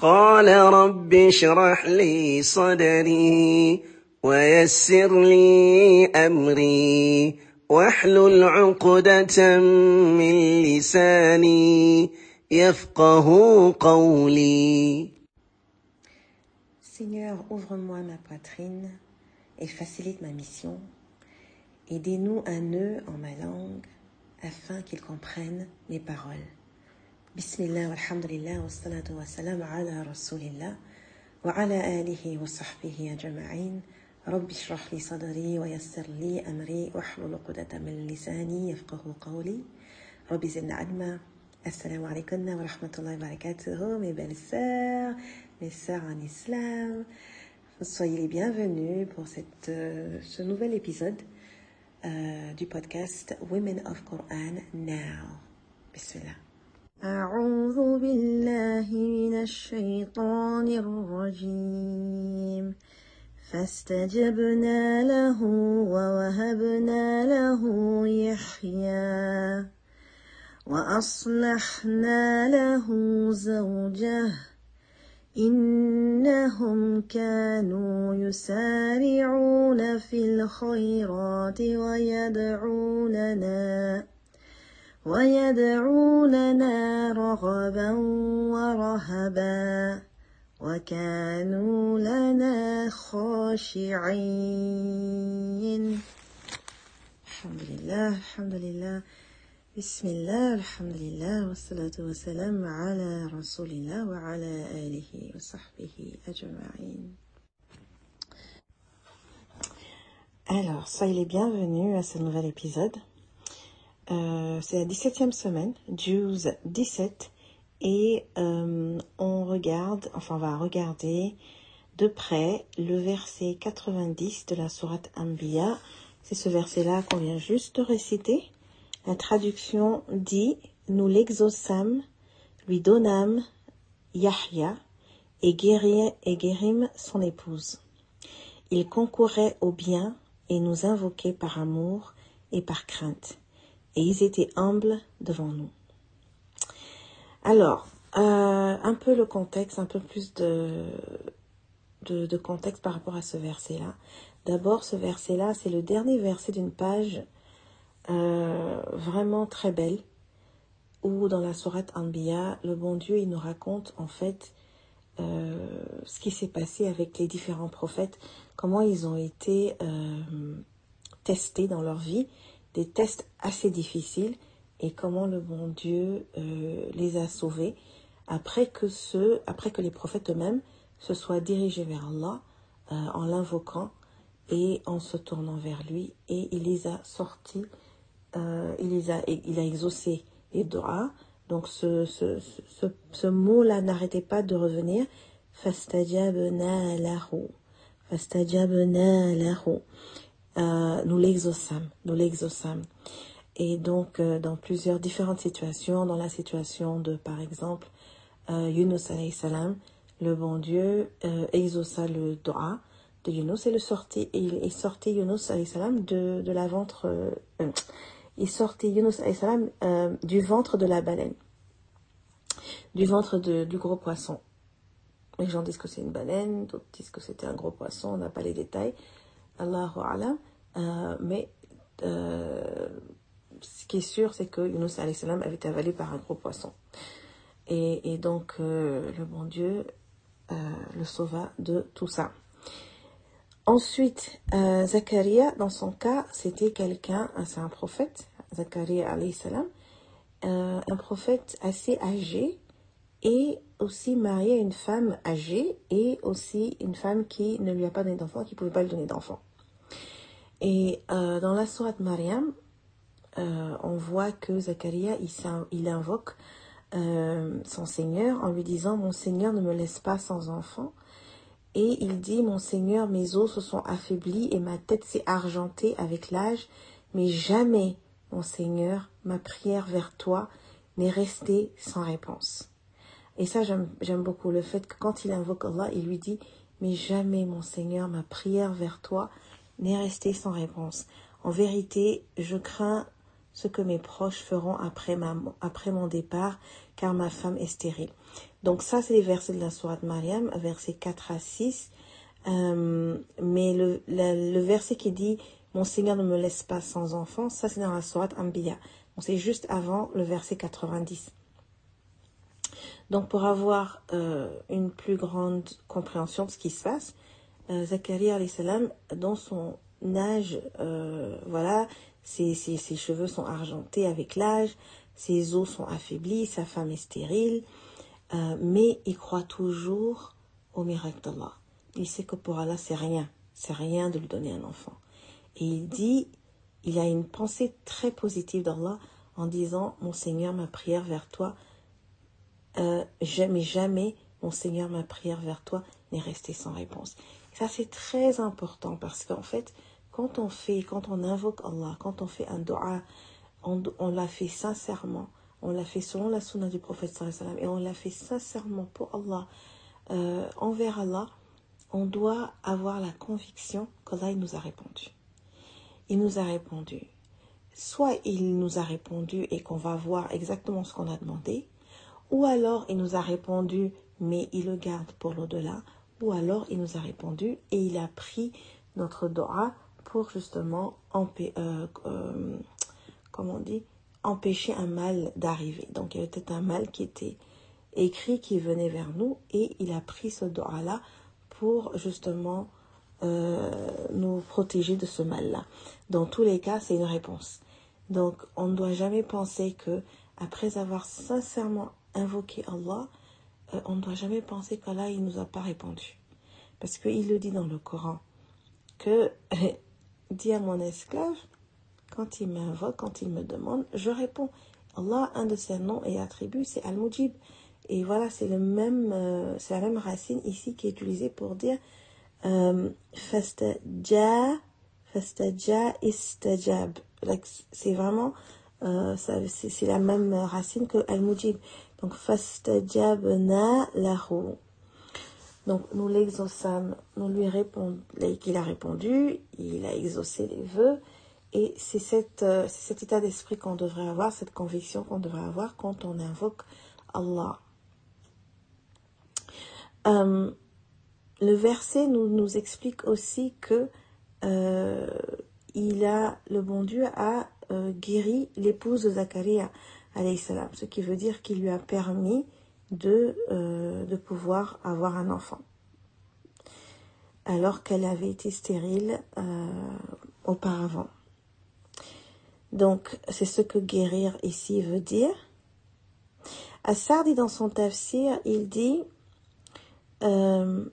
قال رب اشرح لي صدري ويسر لي أمري واحلل عقدة من لساني يفقه قولي Seigneur, ouvre-moi ma poitrine et facilite ma mission. Aidez-nous un nœud en ma langue afin qu'ils comprennent mes paroles. بسم الله والحمد لله والصلاة والسلام على رسول الله وعلى آله وصحبه أجمعين رب اشرح لي صدري ويسر لي أمري واحلل عقدة من لساني يفقه قولي رب زدنا علما السلام عليكم ورحمة الله وبركاته مي بيل سير مي سير ان اسلام Soyez les bienvenus pour cette, ce nouvel épisode euh, Women of Quran Now. بسم الله أعوذ بالله من الشيطان الرجيم. فاستجبنا له ووهبنا له يحيى. وأصلحنا له زوجه. إنهم كانوا يسارعون في الخيرات ويدعوننا. ويدعوننا رغبا ورهبا وكانوا لنا خاشعين. الحمد لله الحمد لله. بسم الله الحمد لله والصلاة والسلام على رسول الله وعلى آله وصحبه أجمعين. Alors, soyez les bienvenus à ce nouvel épisode. Euh, c'est la 17e semaine, Jews 17, et euh, on regarde, enfin on va regarder de près le verset 90 de la sourate Anbiya. C'est ce verset-là qu'on vient juste de réciter. La traduction dit Nous l'exaucâmes, lui donnâmes Yahya et, Guérim son épouse. Il concourait au bien et nous invoquait par amour et par crainte, et ils étaient humbles devant nous. Alors, euh, un peu le contexte, un peu plus de, de, contexte par rapport à ce verset-là. D'abord, ce verset-là, c'est le dernier verset d'une page euh, vraiment très belle, où dans la sourate Anbiya, le bon Dieu, il nous raconte en fait euh, ce qui s'est passé avec les différents prophètes, comment ils ont été testés dans leur vie, des tests assez difficiles, et comment le bon Dieu euh, les a sauvés après que après que les prophètes eux-mêmes se soient dirigés vers Allah euh, en l'invoquant et en se tournant vers lui, et il les a sortis euh, il, les a, il a exaucé les doigts. Donc ce, ce, ce, ce mot-là n'arrêtait pas de revenir. Fastajabna lahu. Fastajabna lahu. Euh, nous l'exaucâmes. Nous. Et donc, euh, dans plusieurs différentes situations, dans la situation de, par exemple, euh, Yunus alayhi salam, le bon Dieu exauça le doigt de Yunus et le sortit, et il est sorti Yunus alayhi salam de, de la ventre, il sortit Yunus alayhi salam du ventre de la baleine, du ventre de, du gros poisson. Les gens disent que c'est une baleine, d'autres disent que c'était un gros poisson, on n'a pas les détails. Allahu alam. Euh, mais euh, ce qui est sûr, c'est que Yunus salam avait été avalé par un gros poisson. Et, donc, euh, le bon Dieu le sauva de tout ça. Ensuite, Zacharia, dans son cas, c'était quelqu'un, c'est un prophète, Zacharia alayhi salam, un prophète assez âgé et aussi marié à une femme âgée et aussi une femme qui ne lui a pas donné d'enfant, qui ne pouvait pas lui donner d'enfant. Et euh, dans la sourate Mariam, euh, on voit que Zacharia, il, invoque euh, son Seigneur en lui disant, mon Seigneur ne me laisse pas sans enfant. Et il dit, mon Seigneur, mes os se sont affaiblis et ma tête s'est argentée avec l'âge, mais jamais, mon Seigneur, ma prière vers toi n'est restée sans réponse. Et ça, j'aime beaucoup le fait que quand il invoque Allah, il lui dit, mais jamais, mon Seigneur, ma prière vers toi n'est restée sans réponse. En vérité, je crains ce que mes proches feront après, ma, après mon départ, car ma femme est stérile. Donc ça, c'est les versets de la sourate Mariam, versets 4 à 6. Euh, mais le, le, verset qui dit « Mon Seigneur ne me laisse pas sans enfant », ça c'est dans la sourate Ambiya. c'est juste avant le verset 90. Donc pour avoir euh, une plus grande compréhension de ce qui se passe, Zacharia salam dans son âge, euh, voilà, ses, ses, ses, cheveux sont argentés avec l'âge, ses os sont affaiblis, sa femme est stérile, euh, mais il croit toujours au miracle d'Allah. Il sait que pour Allah, c'est rien, c'est rien de lui donner un enfant. Et il dit, il a une pensée très positive d'Allah en disant, mon Seigneur, ma prière vers toi, euh, jamais, jamais, mon Seigneur, ma prière vers toi n'est restée sans réponse. Ça, c'est très important parce qu'en fait, quand on fait, quand on invoque Allah, quand on fait un dua, on, l'a fait sincèrement, on l'a fait selon la sunna du prophète et on l'a fait sincèrement pour Allah, euh, envers Allah, on doit avoir la conviction qu'Allah nous a répondu. Il nous a répondu. Soit il nous a répondu et qu'on va voir exactement ce qu'on a demandé, ou alors il nous a répondu mais il le garde pour l'au-delà, ou alors il nous a répondu et il a pris notre dua pour justement euh, euh, empêcher un mal d'arriver. Donc il y avait un mal qui était écrit, qui venait vers nous, et il a pris ce dua-là pour justement euh, nous protéger de ce mal-là. Dans tous les cas, c'est une réponse. Donc on ne doit jamais penser que après avoir sincèrement invoqué Allah, euh, on ne doit jamais penser qu'Allah il nous a pas répondu. Parce qu'il le dit dans le Coran que dit à mon esclave quand il m'invoque, quand il me demande, je réponds. Allah, un de ses noms et attributs, c'est Al-Mujib. Et voilà, c'est le même, euh, c'est la même racine ici qui est utilisée pour dire euh, fastaja, fastaja istajab. C'est vraiment, euh, c'est la même racine que Al-Mujib. Donc fastajabna lahu. Donc nous l'exaucâmes, nous lui répondons qu'il a répondu, il a exaucé les vœux. Et c'est euh, cet état d'esprit qu'on devrait avoir, cette conviction qu'on devrait avoir quand on invoque Allah. Euh, le verset nous, nous explique aussi que euh, il a, le bon Dieu a guéri l'épouse de Zacharia, salam, ce qui veut dire qu'il lui a permis de, de pouvoir avoir un enfant, alors qu'elle avait été stérile auparavant. Donc, c'est ce que guérir ici veut dire. Assar dit dans son tafsir, il dit euh,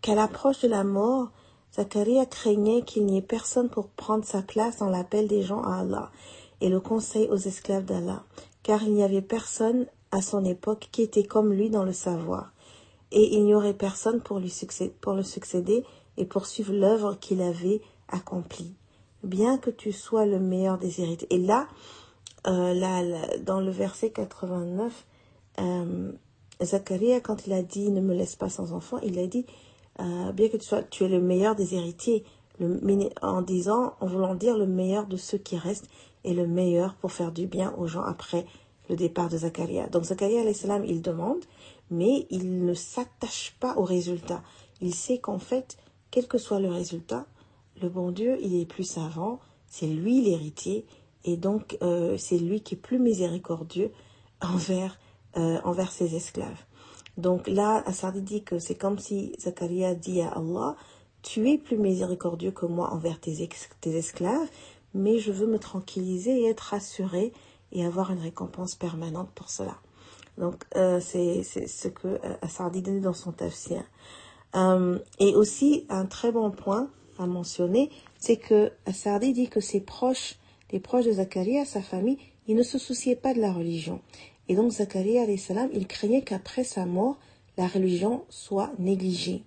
qu'à l'approche de la mort, Zacharia craignait qu'il n'y ait personne pour prendre sa place dans l'appel des gens à Allah et le conseil aux esclaves d'Allah, car il n'y avait personne à son époque qui était comme lui dans le savoir, et il n'y aurait personne pour, lui succéder, le succéder et poursuivre l'œuvre qu'il avait accomplie bien que tu sois le meilleur des héritiers. Et là, euh, là, dans le verset 89, euh, Zacharia, quand il a dit ne me laisse pas sans enfant, il a dit euh, bien que tu sois, tu es le meilleur des héritiers, le, en disant, en voulant dire le meilleur de ceux qui restent et le meilleur pour faire du bien aux gens après le départ de Zacharia. Donc Zacharia, salam, il demande, mais il ne s'attache pas au résultat. Il sait qu'en fait, quel que soit le résultat, le bon Dieu, il est plus savant, c'est lui l'héritier, et donc euh, c'est lui qui est plus miséricordieux envers, euh, envers ses esclaves. Donc là, Assardi dit que c'est comme si Zacharia dit à Allah, tu es plus miséricordieux que moi envers tes, esclaves, mais je veux me tranquilliser et être rassuré et avoir une récompense permanente pour cela. Donc euh, c'est ce que Assardi dit dans son tafsir. et aussi un très bon point, à mentionner, c'est que Sardi dit que ses proches, les proches de Zacharia, sa famille, ils ne se souciaient pas de la religion. Et donc Zacharia, salam, il craignait qu'après sa mort, la religion soit négligée.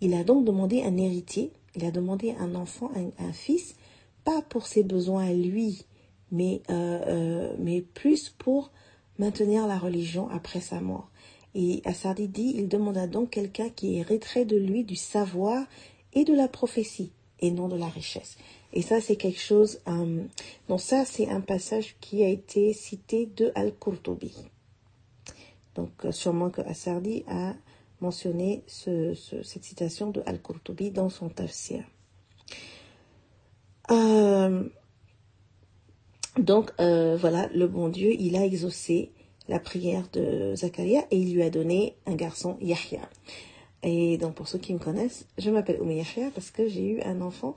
Il a donc demandé un héritier, il a demandé un enfant, un, fils, pas pour ses besoins à lui, mais, euh, euh, mais plus pour maintenir la religion après sa mort. Et Assardi dit, il demanda donc quelqu'un qui hériterait de lui du savoir et de la prophétie et non de la richesse. Et ça, c'est quelque chose. Euh, donc ça, c'est un passage qui a été cité de Al-Qurtubi. Donc, euh, sûrement que Asardi a mentionné ce, cette citation de Al-Qurtubi dans son tafsir. Euh, donc, voilà, le bon Dieu, il a exaucé la prière de Zacharia et il lui a donné un garçon, Yahya. Et donc, pour ceux qui me connaissent, je m'appelle Oumi Yahya parce que j'ai eu un enfant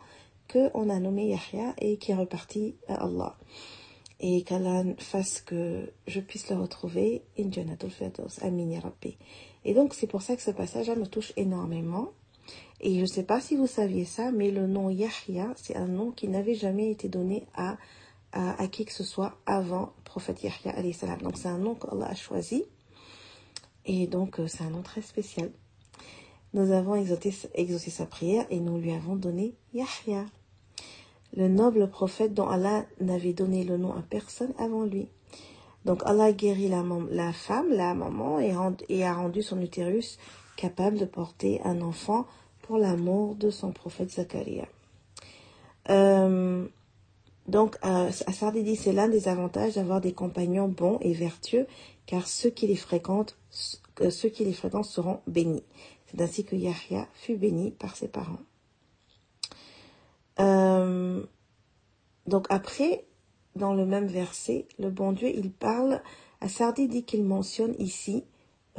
qu'on a nommé Yahya et qui est reparti à Allah et qu'Allah fasse que je puisse le retrouver. Et donc c'est pour ça que ce passage me touche énormément. Et je ne sais pas si vous saviez ça, mais le nom Yahya, c'est un nom qui n'avait jamais été donné à, à, qui que ce soit avant le prophète Yahya. Donc c'est un nom qu'Allah a choisi. Et donc euh, c'est un nom très spécial. Nous avons exaucé, sa prière et nous lui avons donné Yahya le noble prophète dont Allah n'avait donné le nom à personne avant lui. Donc Allah guérit la, la femme, la maman, et, a rendu son utérus capable de porter un enfant pour l'amour de son prophète Zacharia. Euh, donc, euh, Asardi dit c'est l'un des avantages d'avoir des compagnons bons et vertueux, car ceux qui les fréquentent, ceux qui les fréquentent seront bénis. Ainsi que Yahya fut béni par ses parents. Euh, donc après, dans le même verset, le bon Dieu, il parle, à Sardi dit qu'il mentionne ici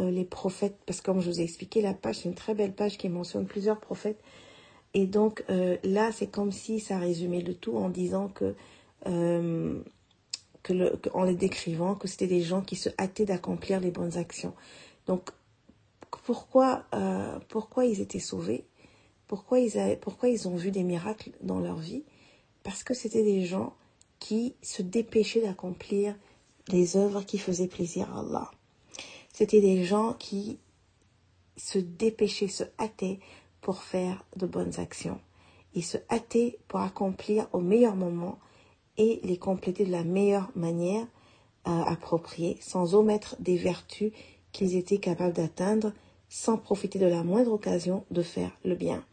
euh, les prophètes, parce que comme je vous ai expliqué, la page, c'est une très belle page qui mentionne plusieurs prophètes. Et donc euh, là, c'est comme si ça résumait le tout en disant que, en les décrivant, que c'était des gens qui se hâtaient d'accomplir les bonnes actions. Donc pourquoi, pourquoi ils étaient sauvés pourquoi ils, avaient, pourquoi ils ont vu des miracles dans leur vie? Parce que c'était des gens qui se dépêchaient d'accomplir les œuvres qui faisaient plaisir à Allah. C'était des gens qui se dépêchaient, se hâtaient pour faire de bonnes actions. Ils se hâtaient pour accomplir au meilleur moment et les compléter de la meilleure manière euh, appropriée, sans omettre des vertus qu'ils étaient capables d'atteindre, sans profiter de la moindre occasion de faire le bien.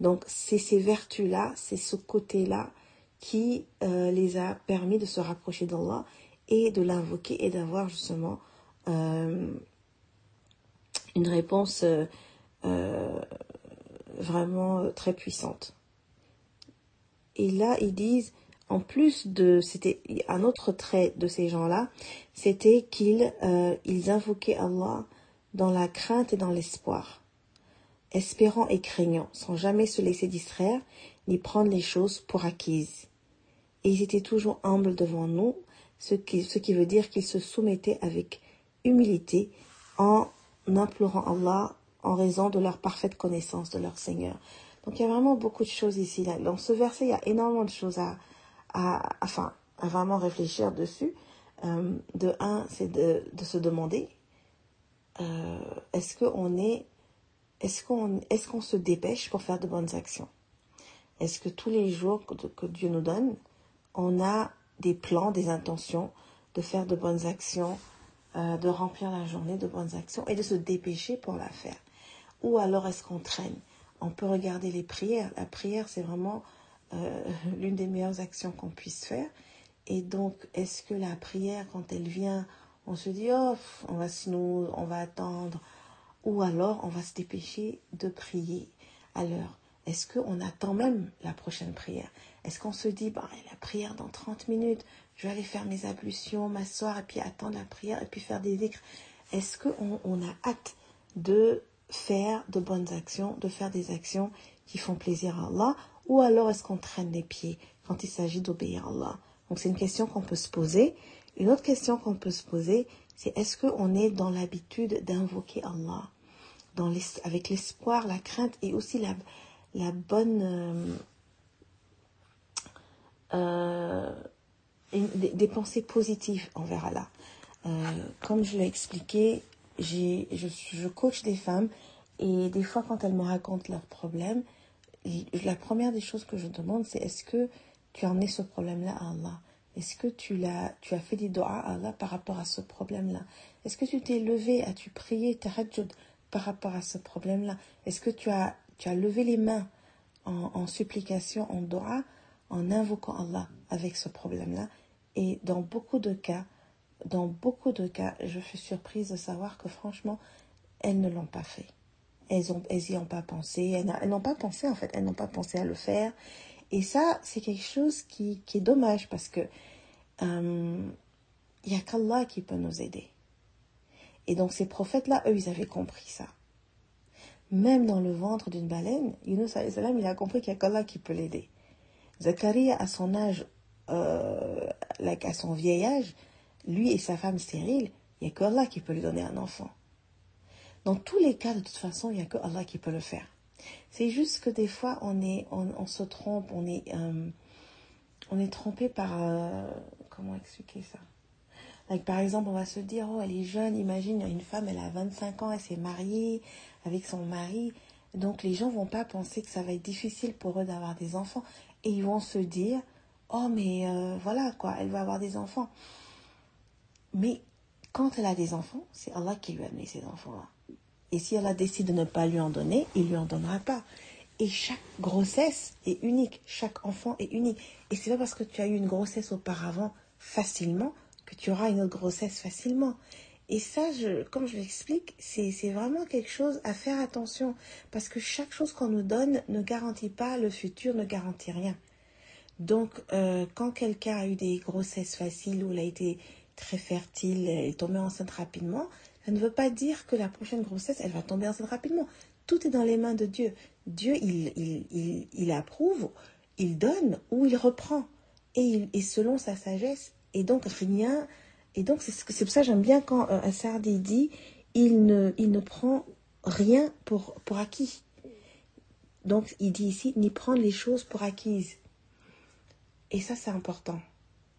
Donc c'est ces vertus-là, c'est ce côté-là qui euh, les a permis de se rapprocher d'Allah et de l'invoquer et d'avoir justement euh, une réponse euh, vraiment très puissante. Et là, ils disent, en plus de, c'était un autre trait de ces gens-là, c'était qu'ils ils invoquaient Allah dans la crainte et dans l'espoir espérant et craignant, sans jamais se laisser distraire, ni prendre les choses pour acquises. Et ils étaient toujours humbles devant nous, ce qui, ce qui veut dire qu'ils se soumettaient avec humilité en implorant Allah en raison de leur parfaite connaissance de leur Seigneur. Donc il y a vraiment beaucoup de choses ici. Là. Dans ce verset, il y a énormément de choses à, à, enfin, à vraiment réfléchir dessus. Euh, de un, c'est de, de, se demander, euh, est-ce qu'on est est-ce qu'on est qu'on se dépêche pour faire de bonnes actions? Est-ce que tous les jours que, Dieu nous donne, on a des plans, des intentions de faire de bonnes actions, euh, de remplir la journée de bonnes actions et de se dépêcher pour la faire? Ou alors est-ce qu'on traîne? On peut regarder les prières. La prière, c'est vraiment euh, l'une des meilleures actions qu'on puisse faire. Et donc, est-ce que la prière, quand elle vient, on se dit, oh, on va, on va attendre, ou alors on va se dépêcher de prier à l'heure? Est-ce qu'on attend même la prochaine prière? Est-ce qu'on se dit, bah, la prière dans 30 minutes, je vais aller faire mes ablutions, m'asseoir et puis attendre la prière et puis faire des écrits Est-ce qu'on on a hâte de faire de bonnes actions, de faire des actions qui font plaisir à Allah Ou alors est-ce qu'on traîne les pieds quand il s'agit d'obéir à Allah? Donc c'est une question qu'on peut se poser. Une autre question qu'on peut se poser, c'est est-ce qu'on est dans l'habitude d'invoquer Allah? Avec l'espoir, la crainte et aussi la, la bonne... Euh, euh, des, pensées positives envers Allah. Euh, comme je l'ai expliqué, je, je coach des femmes et des fois quand elles me racontent leurs problèmes, la première des choses que je demande c'est est-ce que tu en es ce problème-là à Allah? Est-ce que tu, tu as fait des doigts à Allah par rapport à ce problème-là? Est-ce que tu t'es levé, as-tu prié, tahajjud par rapport à ce problème-là? Est-ce que tu as, tu as levé les mains en, supplication, en dua, en invoquant Allah avec ce problème-là? Et dans beaucoup de cas, dans beaucoup de cas, je suis surprise de savoir que franchement, elles ne l'ont pas fait. Elles ont, elles ont pas pensé. Elles n'ont pas pensé en fait. Elles n'ont pas pensé à le faire. Et ça, c'est quelque chose qui, est dommage parce que euh, il n'y a qu'Allah qui peut nous aider. Et donc ces prophètes-là, eux, ils avaient compris ça. Même dans le ventre d'une baleine, Yunus il a compris qu'il n'y a qu'Allah qui peut l'aider. Zacharia, à son âge, euh, à son vieil âge, lui et sa femme stérile, il n'y a qu'Allah qui peut lui donner un enfant. Dans tous les cas, de toute façon, il n'y a que Allah qui peut le faire. C'est juste que des fois, on, est, on, se trompe, on est, euh, on est trompé par... Euh, comment expliquer ça? Par exemple, on va se dire, oh, elle est jeune, imagine, une femme, elle a 25 ans, elle s'est mariée avec son mari. Donc les gens vont pas penser que ça va être difficile pour eux d'avoir des enfants. Et ils vont se dire, oh, mais euh, voilà, quoi, elle va avoir des enfants. Mais quand elle a des enfants, c'est Allah qui lui a donné ces enfants-là. Et si elle a décidé de ne pas lui en donner, il lui en donnera pas. Et chaque grossesse est unique, chaque enfant est unique. Et c'est pas parce que tu as eu une grossesse auparavant facilement que tu auras une autre grossesse facilement. Et ça, comme je l'explique, c'est vraiment quelque chose à faire attention. Parce que chaque chose qu'on nous donne ne garantit pas le futur, ne garantit rien. Donc, euh, quand quelqu'un a eu des grossesses faciles ou il a été très fertile et tombé enceinte rapidement, ça ne veut pas dire que la prochaine grossesse, elle va tomber enceinte rapidement. Tout est dans les mains de Dieu. Dieu, il, il, il, approuve, il donne ou il reprend. Et, et selon sa sagesse. Et donc, rien. Et donc, c'est pour ça j'aime bien quand euh, Assardi dit il ne, il ne prend rien pour, pour acquis. Donc, il dit ici ni prendre les choses pour acquises. Et ça, c'est important.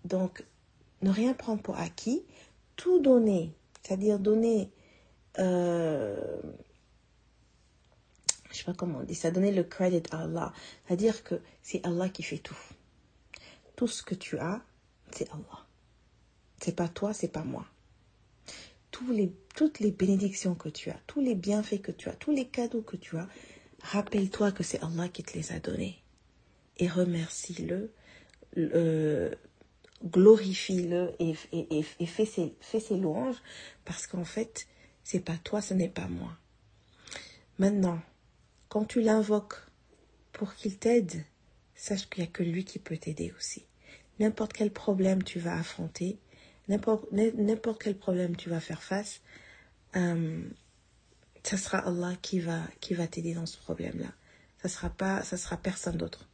Donc, ne rien prendre pour acquis, tout donner, c'est-à-dire donner, euh, je sais pas comment on ça, donner le credit à Allah, c'est-à-dire que c'est Allah qui fait tout. Tout ce que tu as, c'est Allah. C'est pas toi, c'est pas moi. Tous les, toutes les bénédictions que tu as, tous les bienfaits que tu as, tous les cadeaux que tu as, rappelle-toi que c'est Allah qui te les a donnés. Et remercie-le. Glorifie-le et, et, et, fais, ses, ses louanges parce qu'en fait, c'est pas toi, ce n'est pas moi. Maintenant, quand tu l'invoques pour qu'il t'aide, sache qu'il n'y a que lui qui peut t'aider aussi. N'importe quel problème tu vas affronter, n'importe quel problème tu vas faire face, euh, sera Allah qui va, qui va t'aider dans ce problème-là. Ça sera pas, ça sera personne d'autre.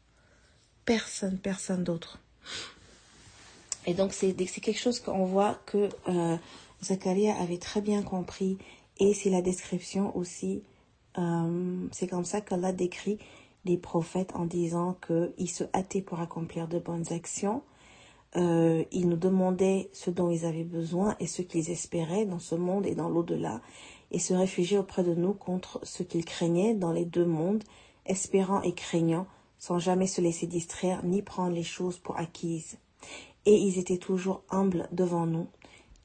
Personne, personne d'autre. Et donc, c'est quelque chose qu'on voit que euh, Zacharia avait très bien compris. Et c'est la description aussi. Euh, c'est comme ça qu'Allah décrit les prophètes en disant qu'ils se hâtaient pour accomplir de bonnes actions. Euh, ils nous demandaient ce dont ils avaient besoin et ce qu'ils espéraient dans ce monde et dans l'au-delà, et se réfugiaient auprès de nous contre ce qu'ils craignaient dans les deux mondes, espérant et craignant, sans jamais se laisser distraire ni prendre les choses pour acquises et ils étaient toujours humbles devant nous.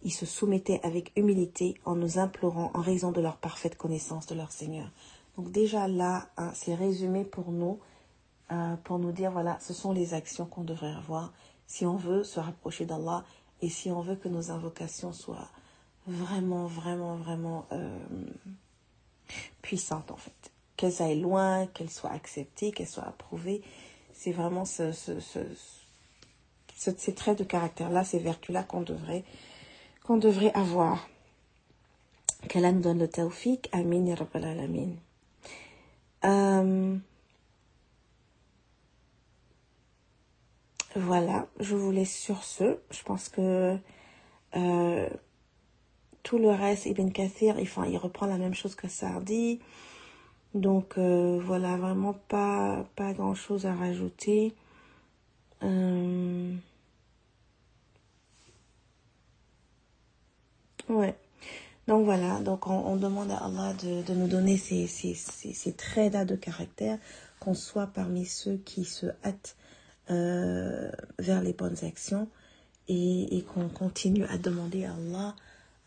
Ils se soumettaient avec humilité en nous implorant en raison de leur parfaite connaissance de leur Seigneur. Donc déjà là, hein, c'est résumé pour nous, euh, pour nous dire, voilà, ce sont les actions qu'on devrait avoir si on veut se rapprocher d'Allah et si on veut que nos invocations soient vraiment, vraiment, vraiment euh, puissantes en fait. Qu'elles aillent loin, qu'elles soient acceptées, qu'elles soient approuvées. C'est vraiment ce, ces traits de caractère-là, ces vertus-là qu'on devrait, qu'on devrait avoir. Qu'Allah nous donne le tawfiq. Amin ya rabbal alamin. Euh, voilà, je vous laisse sur ce. Je pense que euh, tout le reste, Ibn Kathir, il, il reprend la même chose que Sardi. Donc euh, voilà, vraiment pas, pas grand chose à rajouter. Euh... Ouais. Donc voilà, donc on, demande à Allah de, nous donner ces, ces, ces, traits-là de caractère, qu'on soit parmi ceux qui se hâtent euh, vers les bonnes actions et, qu'on continue à demander à Allah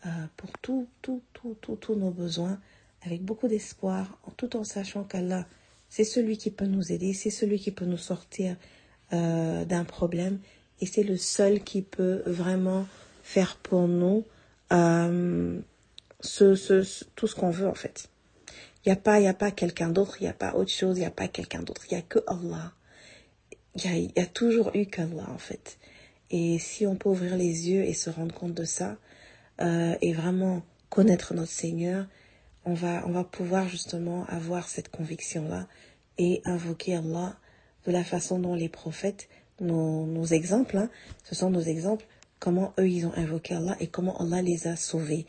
euh, pour tout, tout, tout, tous nos besoins avec beaucoup d'espoir, tout en sachant qu'Allah, c'est celui qui peut nous aider, c'est celui qui peut nous sortir euh, d'un problème et c'est le seul qui peut vraiment faire pour nous euh, tout ce qu'on veut en fait. Il n'y a pas, pas quelqu'un d'autre, il n'y a pas autre chose, il n'y a pas quelqu'un d'autre, il n'y a que Allah. Il y a, il y a toujours eu qu'Allah en fait. Et si on peut ouvrir les yeux et se rendre compte de ça, euh, et vraiment connaître notre Seigneur, on va, on va pouvoir justement avoir cette conviction-là et invoquer Allah de la façon dont les prophètes, nos, nos exemples, hein, ce sont nos exemples, comment eux ils ont invoqué Allah et comment Allah les a sauvés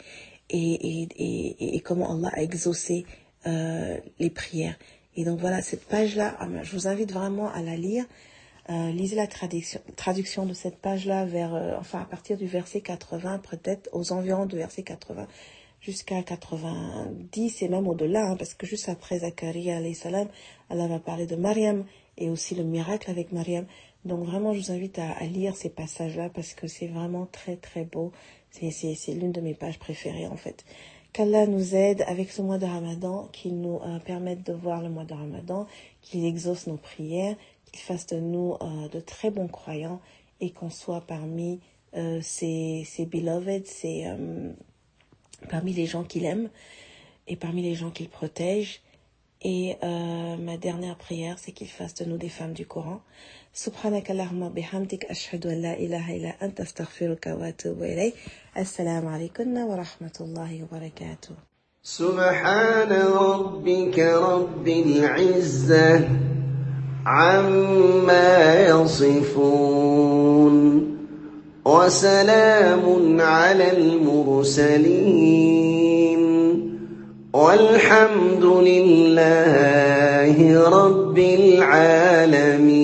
et, et, et, et comment Allah a exaucé euh, les prières. Et donc voilà, cette page-là, ah je vous invite vraiment à la lire. Euh, lisez la traduction, traduction de cette page-là vers, euh, enfin à partir du verset 80, peut-être aux environs du verset 80 jusqu'à 90 et même au-delà, hein, parce que juste après Zacharia salam, Allah va parler de Mariam et aussi le miracle avec Mariam. Donc vraiment, je vous invite à, lire ces passages-là parce que c'est vraiment très très beau. C'est l'une de mes pages préférées en fait. Qu'Allah nous aide avec ce mois de Ramadan, qu'il nous euh, permette de voir le mois de Ramadan, qu'il exauce nos prières, qu'il fasse de nous euh, de très bons croyants et qu'on soit parmi euh, ses, ses beloved, ses, euh, parmi les gens qu'il aime et parmi les gens qu'il protège. Et euh, ma dernière prière, c'est qu'il fasse de nous des femmes du Coran. سبحانك اللهم وبحمدك أشهد أن لا إله إلا أنت أستغفرك وأتوب إليك السلام عليكم ورحمة الله وبركاته سبحان ربك رب العزة عما يصفون وسلام على المرسلين والحمد لله رب العالمين.